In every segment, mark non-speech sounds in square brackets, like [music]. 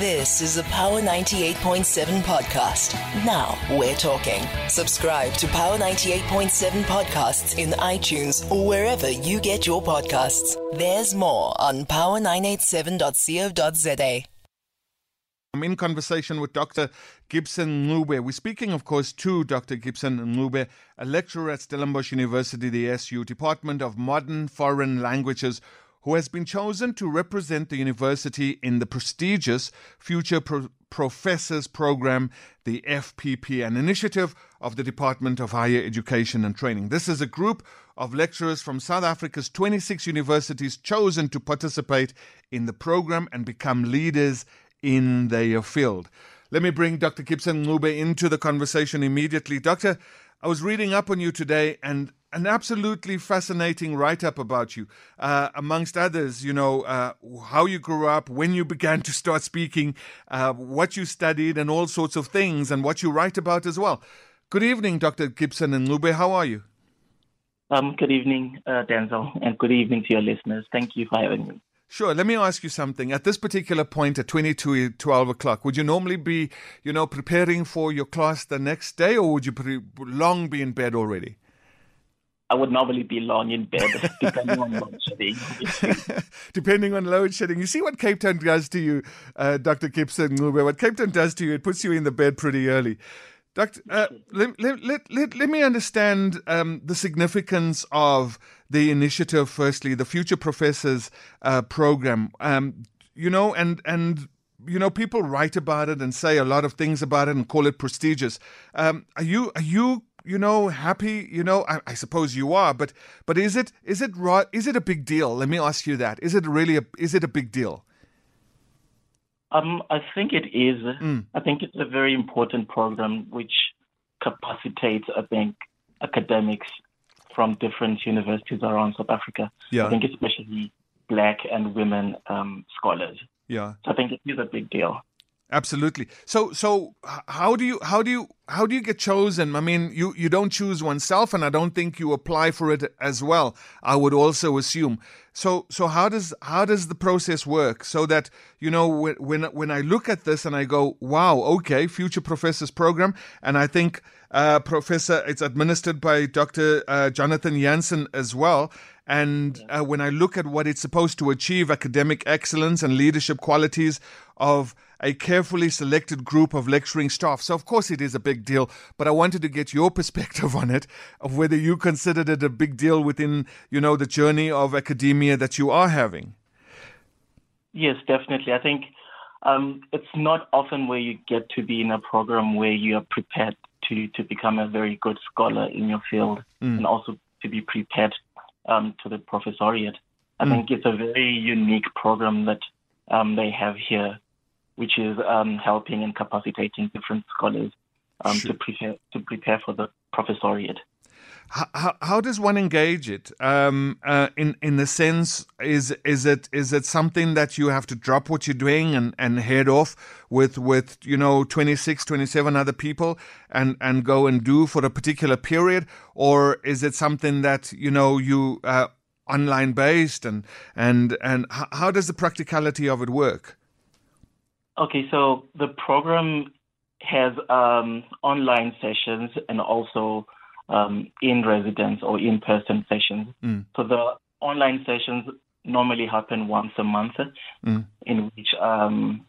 This is a Power 98.7 podcast. Now we're talking. Subscribe to Power 98.7 podcasts in iTunes or wherever you get your podcasts. There's more on power987.co.za. I'm in conversation with Dr. Gibson Ncube. We're speaking, of course, to Dr. Gibson Ncube, a lecturer at Stellenbosch University, the SU Department of Modern Foreign Languages, who has been chosen to represent the university in the prestigious Future Pro- Professors Program, the FPP, an initiative of the Department of Higher Education and Training. This is a group of lecturers from South Africa's 26 universities chosen to participate in the program and become leaders in their field. Let me bring Dr. Gibson Ncube into the conversation immediately. Doctor, I was reading up on you today and an absolutely fascinating write up about you. Uh, amongst others, you know, uh, how you grew up, when you began to start speaking, uh, what you studied, and all sorts of things, and what you write about as well. Good evening, Dr. Gibson Ncube. How are you? Um, good evening, uh, Denzil, and good evening to your listeners. Thank you for having me. Sure. Let me ask you something. At this particular point, at 22, 12 o'clock, would you normally be, you know, preparing for your class the next day, or would you pre- long be in bed already? I would normally be long in bed, [laughs] depending on load shedding. [laughs] depending on load shedding. You see what Cape Town does to you, uh, Dr. Gibson. What Cape Town does to you, it puts you in the bed pretty early. Doctor, uh, let, let, let, let, me understand um, the significance of the initiative, firstly, the Future Professors uh, program. Um, you know, and, and you know, people write about it and say a lot of things about it and call it prestigious. Um, are you are you you know happy? You know, I, I, suppose you are, but but is it is it is it a big deal? Let me ask you that. Is it really a is it a big deal? Um, I think it is. Mm. I think it's a very important program which capacitates, I think, academics from different universities around South Africa. Yeah. I think especially black and women um, scholars. Yeah. So I think it is a big deal. Absolutely. So so how do you how do you how do you get chosen? I mean, you you don't choose oneself, and I don't think you apply for it as well. I would also assume. So so how does how does the process work? So that you know when when when I look at this and I go, wow, okay, future professors program, and I think uh, Professor, it's administered by Dr. Uh, Jonathan Jansen as well. And uh, when I look at what it's supposed to achieve, academic excellence and leadership qualities of a carefully selected group of lecturing staff. So, of course, it is a big deal, but I wanted to get your [laughs] perspective on it, of whether you considered it a big deal within, you know, the journey of academia that you are having. Yes, definitely. I think um, it's not often where you get to be in a program where you are prepared to, to become a very good scholar in your field mm. and also to be prepared um, to the professoriate. I mm. think it's a very unique program that um, they have here which is um, helping and capacitating different scholars um, sure. to prepare to prepare for the professoriate. How, how does one engage it? Um, uh, in in the sense, is is it is it something that you have to drop what you're doing and, and head off with with you know 26, 27 other people and and go and do for a particular period, or is it something that you know you uh, online based and and and how does the practicality of it work? Okay, so the program has um, online sessions and also um, in residence or in person sessions. Mm. So the online sessions normally happen once a month, mm. in which um,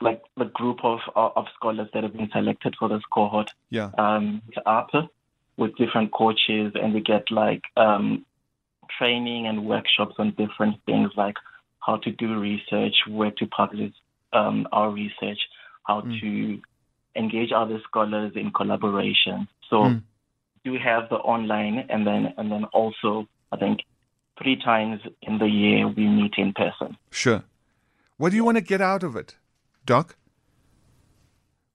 like the group of of scholars that have been selected for this cohort yeah. um, up with different coaches, and we get like um, training and workshops on different things like how to do research, where to publish um, our research, how mm. to engage other scholars in collaboration. So mm. we have the online, and then and then also I think three times in the year we meet in person. Sure. What do you want to get out of it, Doc?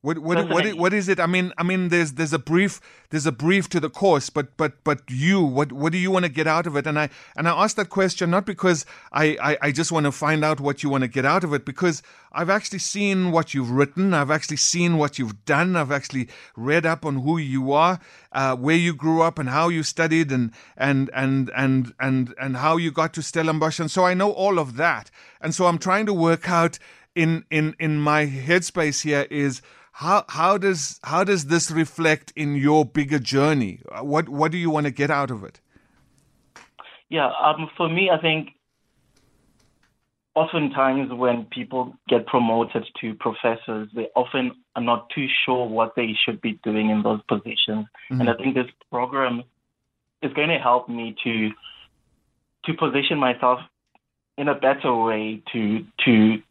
What what what, what is it? I mean I mean there's there's a brief there's a brief to the course, but but but you what what do you want to get out of it? And I and I ask that question not because I, I, I just want to find out what you want to get out of it, because I've actually seen what you've written, I've actually seen what you've done, I've actually read up on who you are, uh, where you grew up and how you studied and and and and and and how you got to Stellenbosch. And so I know all of that. And so I'm trying to work out in in in my headspace here is how how does how does this reflect in your bigger journey? What what do you want to get out of it? Yeah, um, for me, I think oftentimes when people get promoted to professors, they often are not too sure what they should be doing in those positions. Mm-hmm. And I think this program is going to help me to to position myself in a better way to to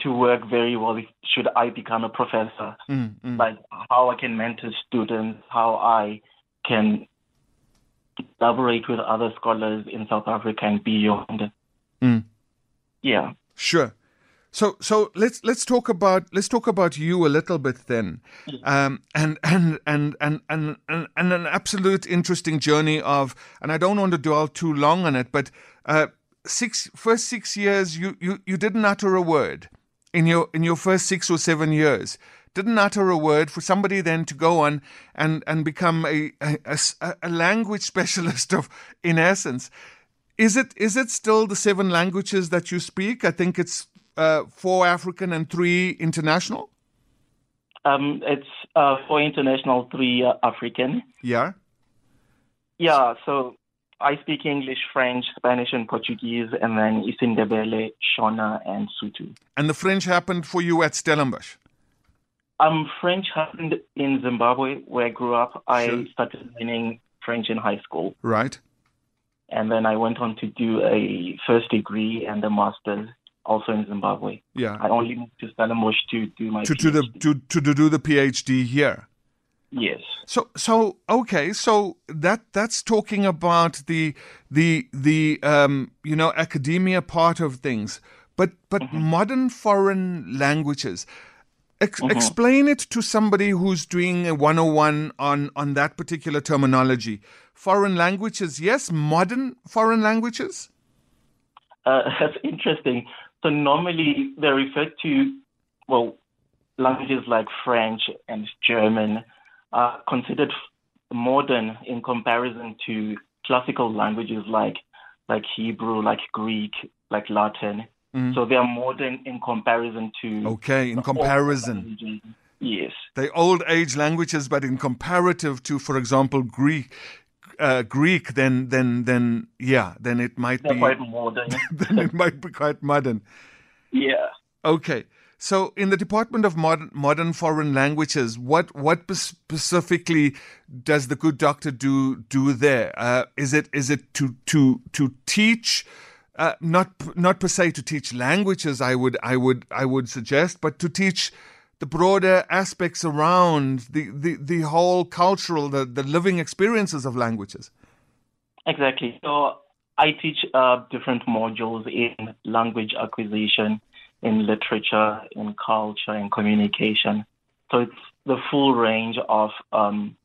to work very well should I become a professor. Mm-hmm. Like how I can mentor students, how I can collaborate with other scholars in South Africa and beyond. Mm. Yeah. Sure. So so let's let's talk about let's talk about you a little bit then, um, and, and and and and and and an absolute interesting journey of and I don't want to dwell too long on it, but uh, six first six years you, you you didn't utter a word in your in your first six or seven years didn't utter a word for somebody then to go on and and become a a, a, a language [laughs] specialist of in essence is it is it still the seven languages that you speak? I think it's uh, four African and three international. Um, it's uh, four international, three uh, African. Yeah. Yeah. So I speak English, French, Spanish, and Portuguese, and then Isindebele, Shona, and Sotho. And the French happened for you at Stellenbosch. Um, French happened in Zimbabwe, where I grew up. I sure. started learning French in high school. Right and then I went on to do a first degree and a master's also in Zimbabwe. Yeah. I only moved to Stellenbosch to do my to, to the to, to do the PhD here. Yes. So so okay, so that that's talking about the the the um you know academia part of things. But but mm-hmm. modern foreign languages Ex- mm-hmm. Explain it to somebody who's doing a 101 on, on that particular terminology. Foreign languages, yes, modern foreign languages? Uh, [laughs] that's interesting. So, normally they refer to, well, languages like French and German are considered modern in comparison to classical languages like like Hebrew, like Greek, like Latin. Mm. So they are modern in comparison to. Okay, in comparison. Yes. They old age languages, but in comparative to, for example, Greek. Uh, Greek, then, then, then, yeah, then it might They're be quite modern. [laughs] then it might be quite modern. Yeah. Okay. So, in the Department of Modern, Modern Foreign Languages, what what specifically does the good doctor do do there? Uh, is it is it to to to teach uh, not not per se to teach languages. I would I would I would suggest, but to teach the broader aspects around the, the, the whole cultural, the, the living experiences of languages. Exactly. So I teach uh, different modules in language acquisition, in literature, in culture, in communication. So it's the full range of um,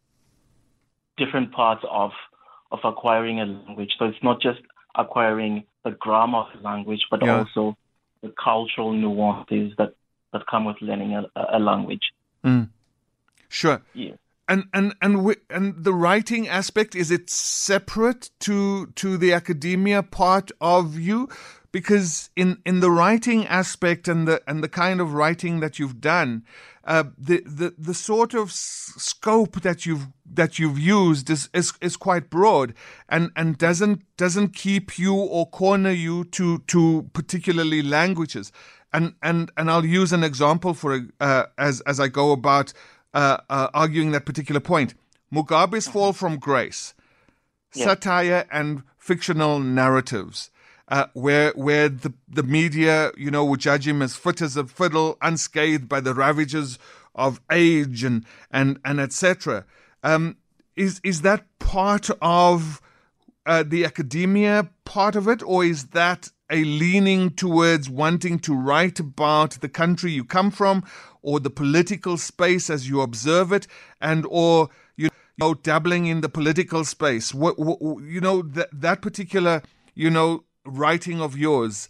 different parts of of acquiring a language. So it's not just acquiring the grammar of the language, but yeah. also the cultural nuances that, that come with learning a, a language. Mm. Sure. Yeah. And and and and the writing aspect is it separate to to the academia part of you? Because in in the writing aspect and the and the kind of writing that you've done, uh, the, the the sort of s- scope that you've that you've used is, is is quite broad and and doesn't doesn't keep you or corner you to to particularly languages. And and and I'll use an example for uh, as as I go about uh, uh arguing that particular point. Mugabe's fall from grace. Yeah. satire and fictional narratives uh, where where the the media, you know, would judge him as fit as a fiddle, unscathed by the ravages of age and and and etc. Um, is is that part of uh, the academia part of it, or is that a leaning towards wanting to write about the country you come from, or the political space as you observe it, and or you know dabbling in the political space? What, what you know that that particular you know writing of yours,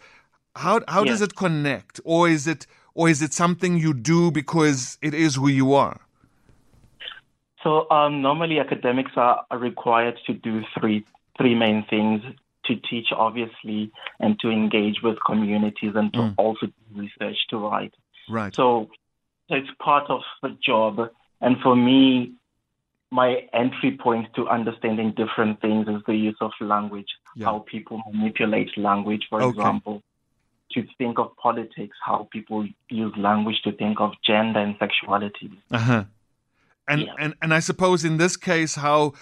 how how yeah. does it connect, or is it or is it something you do because it is who you are? So um, normally academics are, are required to do three three main things: to teach, obviously, and to engage with communities, and to mm. also do research to write. Right. So, so it's part of the job. And for me, my entry point to understanding different things is the use of language, Yeah. how people manipulate language, for Okay. example. To think of politics, how people use language to think of gender and sexuality. Uh-huh. And, Yeah. and and I suppose in this case how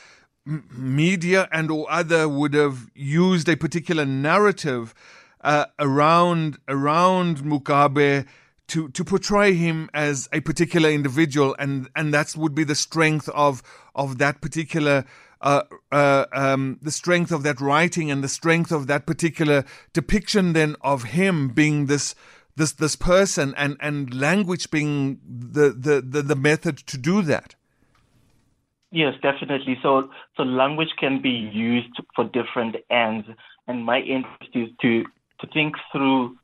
m- media and or other would have used a particular narrative uh, around around Mugabe to to portray him as a particular individual and and that would be the strength of of that particular uh, uh, um, the strength of that writing and the strength of that particular depiction then of him being this this this person and and language being the the the, the method to do that Yes, definitely. So, so language can be used for different ends, and my interest is to to think through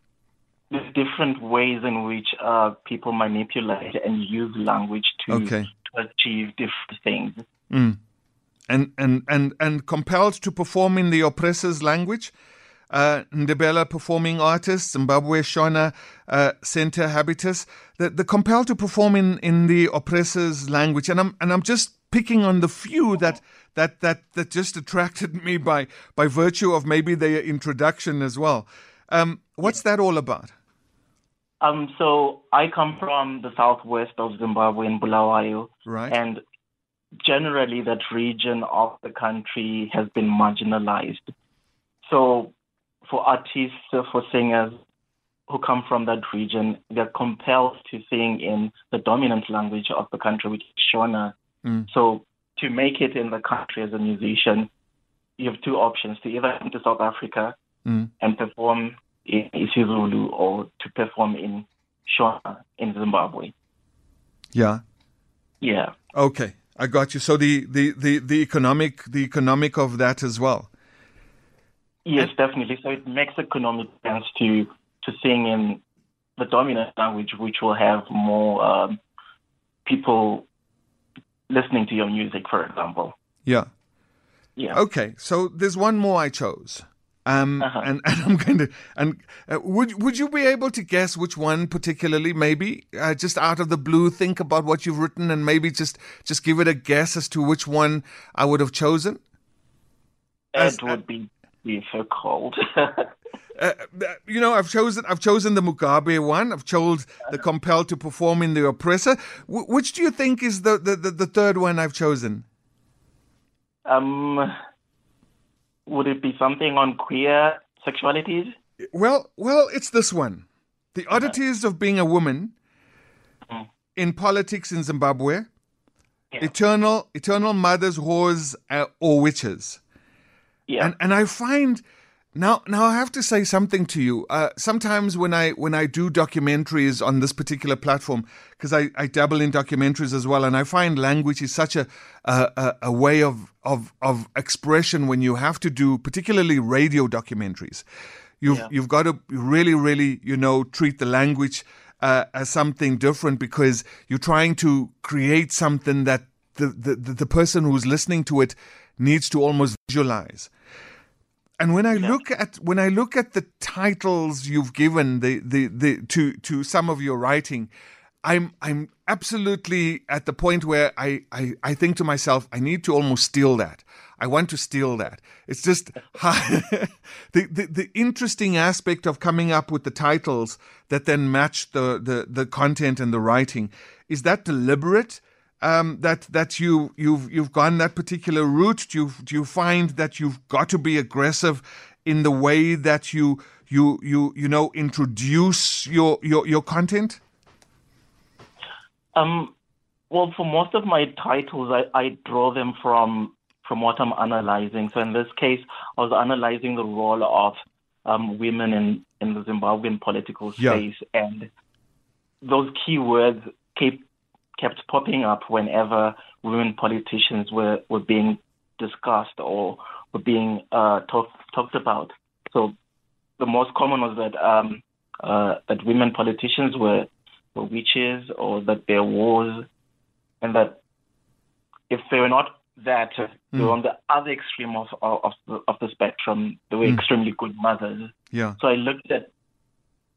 the different ways in which uh, people manipulate and use language to Okay. to achieve different things. And and and and compelled to perform in the oppressor's language uh, Ndebele performing artists, Zimbabwe Shona uh, Center Habitus, the, the compelled to perform in, in the oppressor's language, and I'm and I'm just picking on the few that that that that just attracted [laughs] me by by virtue of maybe their introduction as well. Um, what's that all about? Um, so I come from the southwest of Zimbabwe in Bulawayo, Right. and generally that region of the country has been marginalized. So for artists, for singers who come from that region, they're compelled to sing in the dominant language of the country, which is Shona. Mm. So to make it in the country as a musician, you have two options: to either come to South Africa Mm. and perform in isiZulu, or to perform in Shona in Zimbabwe. Yeah. Yeah. Okay, I got you. So the the the, the economic the economic of that as well. Yes, definitely. So it makes economic sense to to sing in the dominant language, which will have more um, people listening to your music, for example. Yeah. Yeah. Okay, so there's one more I chose. Um, Uh-huh. and, [laughs] and I'm going to and uh, would would you be able to guess which one particularly? Maybe uh, just out of the blue, think about what you've written and maybe just just give it a guess as to which one I would have chosen. as- It would be difficult. Uh, [laughs] uh, you know, I've chosen I've chosen the Mugabe one. I've chosen the compelled to perform in the oppressor. Wh- which do you think is the, the, the, the third one I've chosen? um, would it be something on queer sexualities? Well, well, it's this one. The oddities of being a woman Mhm. in politics in Zimbabwe. Yeah. Eternal, eternal mothers, whores, uh, or witches. Yeah. And and I find now now I have to say something to you. Uh, sometimes when I when I do documentaries on this particular platform, because I, I dabble in documentaries as well, and I find language is such a a, a, way of, of of expression when you have to do particularly radio documentaries. You've Yeah. you've got to really really you know treat the language uh, as something different because you're trying to create something that the, the, the the person who's listening to it needs to almost visualize. And when I look at when I look at the titles you've given the, the, the to to some of your writing, I'm I'm absolutely at the point where I, I, I think to myself, I need to almost steal that. I want to steal that. It's just [laughs] the, the the interesting aspect of coming up with the titles that then match the, the, the content and the writing. Is that deliberate? um, that that you you've you've gone that particular route? Do you do you find that you've got to be aggressive in the way that you you you you know introduce your your your content? Um, well, for most of my titles, I, I draw them from from what I'm analyzing. So in this case, I was analyzing the role of um, women in, in the Zimbabwean political Yeah. space, and those keywords kept kept popping up whenever women politicians were, were being discussed or were being uh, talk, talked about. So the most common was that um, uh, that women politicians were, were witches or that there was, and that if they were not that, they were on the other extreme of of, of, the, of the spectrum. They were Mm. extremely good mothers. Yeah. So I looked at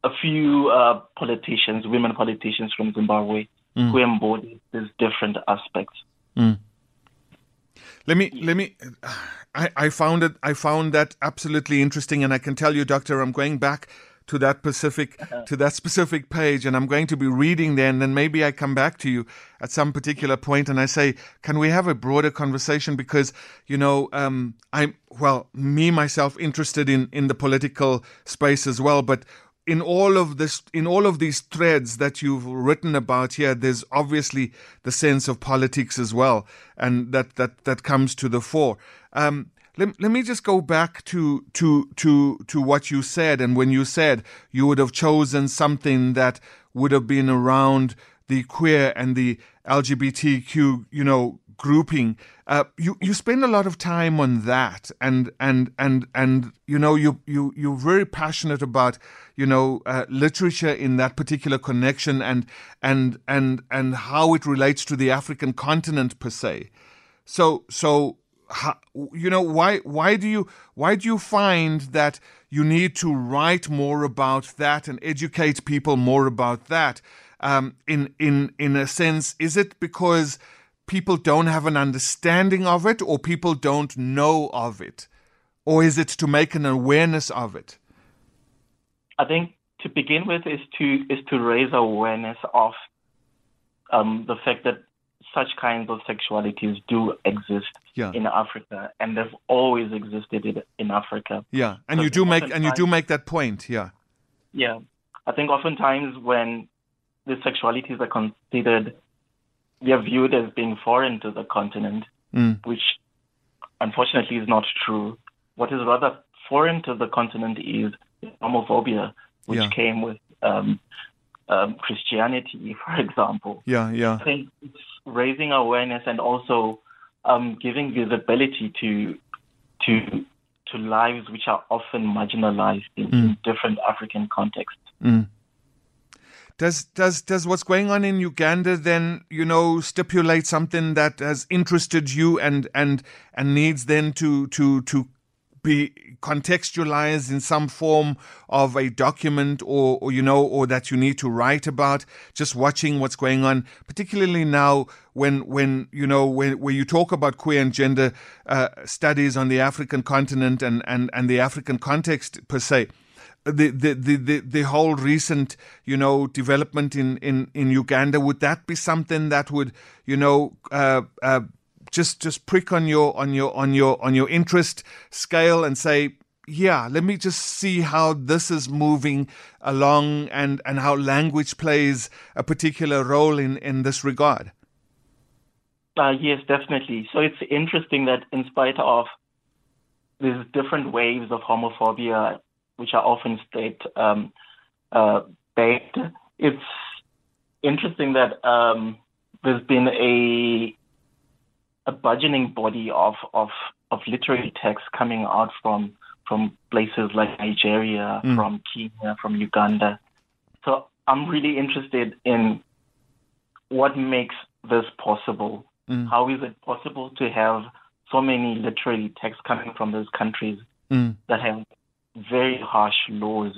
a few uh, politicians, women politicians from Zimbabwe, mm. who embodied these different aspects. Mm. Let me let me. [sighs] I, I found it. I found that absolutely interesting, and I can tell you, Doctor, I'm going back to that specific uh-huh. to that specific page and I'm going to be reading there and then maybe I come back to you at some particular point and I say can we have a broader conversation because you know um, I'm well me myself interested in in the political space as well but in all of this in all of these threads that you've written about here there's obviously the sense of politics as well and that that that comes to the fore um, let, let me just go back to to to to what you said and when you said you would have chosen something that would have been around the queer and the LGBTQ you know grouping. Uh, you you spend a lot of time on that, and and and and you know you you you're very passionate about you know uh, literature in that particular connection, and and and and how it relates to the African continent per se. So so. How, you know why why do you why do you find that you need to write more about that and educate people more about that um, in in in a sense is it because people don't have an understanding of it or people don't know of it? Or is it to make an awareness of it? I think to begin with is to is to raise awareness of um, the fact that such kinds of sexualities do exist yeah. in Africa, and they've always existed in Africa. Yeah, and so you do make and you do make that point. Yeah, yeah. I think oftentimes when the sexualities are considered they are viewed as being foreign to the continent, mm. which unfortunately is not true. What is rather foreign to the continent is homophobia, which yeah. came with um, um, Christianity, [laughs] for example. Yeah, yeah. I think it's raising awareness and also um, giving visibility to to to lives which are often marginalized in, mm. in different African contexts. Mm. Does does does what's going on in Uganda then you know stipulate something that has interested you and and and needs then to to to be contextualized in some form of a document or, or, you know or that you need to write about just watching what's going on particularly now when when you know when when you talk about queer and gender uh, studies on the african continent and and and the african context per se the, the, the, the, the whole recent, you know, development in, in, in Uganda, would that be something that would, you know, uh, uh, just just prick on your on your on your on your interest scale and say, yeah, let me just see how this is moving along and, and how language plays a particular role in, in this regard? Uh, yes, definitely. So it's interesting that in spite of these different waves of homophobia which are often state um, uh, based. It's interesting that um, there's been a a burgeoning body of, of, of literary texts coming out from from places like Nigeria, mm. from Kenya, from Uganda. So I'm really interested in what makes this possible. Mm. How is it possible to have so many literary texts coming from those countries mm. that have very harsh laws.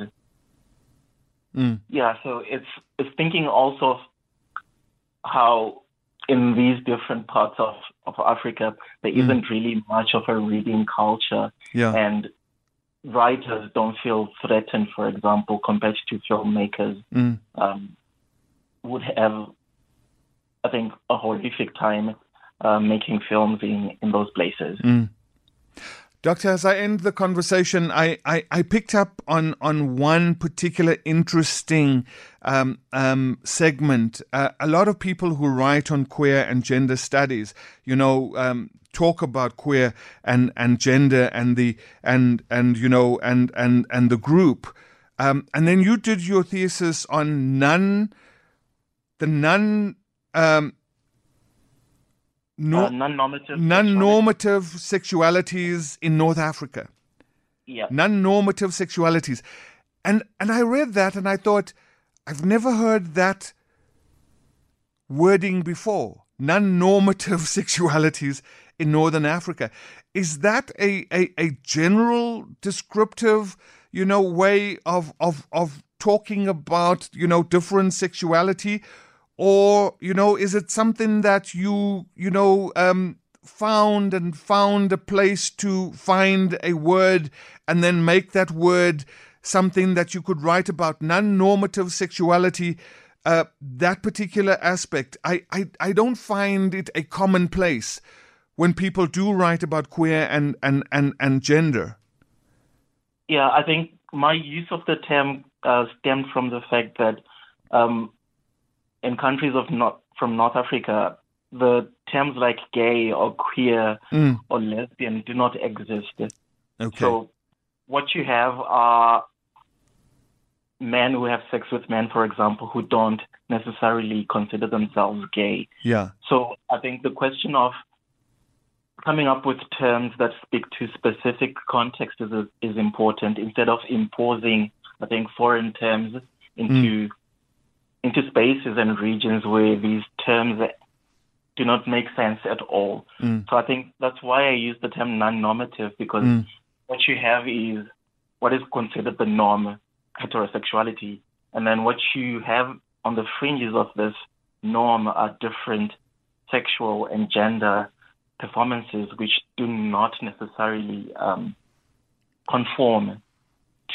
Mm. Yeah, so it's it's thinking also how in these different parts of, of Africa there mm. not really much of a reading culture. Yeah. And writers don't feel threatened, for example, compared to filmmakers mm. um, would have, I think, a horrific time uh, making films in, in those places. Mm. Doctor, as I end the conversation, I, I, I picked up on, on one particular interesting um, um, segment. Uh, a lot of people who write on queer and gender studies, you know, um, talk about queer and, and gender and the and and you know and and and the group. Um, and then you did your thesis on non the non um, no, uh, non-normative non-normative sexualities in North Africa. Yeah. Non-normative sexualities. And and I read that and I thought I've never heard that wording before. Non-normative [laughs] sexualities in Northern Africa. Is that a, a, a general descriptive, you know, way of of of talking about, you know, different sexuality? Or, you know, is it something that you, you know, um, found and found a place to find a word and then make that word something that you could write about non normative sexuality? Uh, that particular aspect, I, I, I don't find it a commonplace when people do write about queer and, and, and, and gender. Yeah, I think my use of the term uh, stemmed from the fact that um, in countries of not from North Africa, the terms like gay or queer mm. or lesbian do not exist. Okay. So what you have are men who have sex with men, for example, who don't necessarily consider themselves gay. Yeah. So I think the question of coming up with terms that speak to specific contexts is, is important instead of imposing, I think, foreign terms into mm. Into spaces and regions where these terms do not make sense at all. Mm. So I think that's why I use the term non-normative because mm. what you have is what is considered the norm, heterosexuality, and then what you have on the fringes of this norm are different sexual and gender performances which do not necessarily um, conform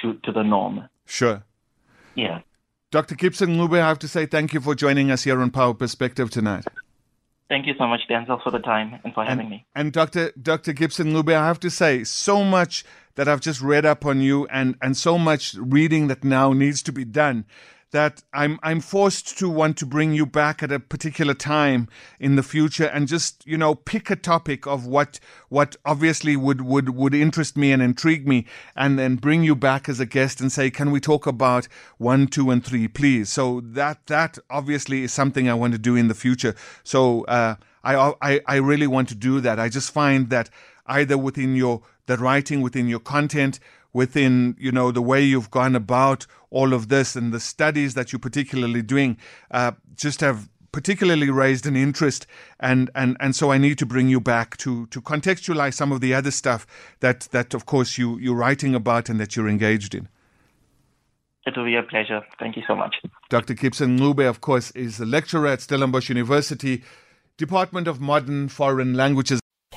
to, to the norm. Sure. Yeah. Dr. Gibson Ncube, I have to say thank you for joining us here on Power Perspective tonight. Thank you so much, Denzil, for the time and for and, having me. And Dr. Dr. Gibson Ncube, I have to say so much that I've just read up on you and, and so much reading that now needs to be done that I'm I'm forced to want to bring you back at a particular time in the future and just you know pick a topic of what what obviously would would would interest me and intrigue me and then bring you back as a guest and say can we talk about one two and three please? So that that obviously is something I want to do in the future. So uh, I I I really want to do that. I just find that either within your the writing within your content within you know the way you've gone about all of this and the studies that you're particularly doing uh, just have particularly raised an interest and, and, and so I need to bring you back to, to contextualize some of the other stuff that, that of course you, you're writing about and that you're engaged in. It will be a pleasure. Thank you so much. Dr. Gibson Ncube, of course, is a lecturer at Stellenbosch University, Department of Modern Foreign Languages.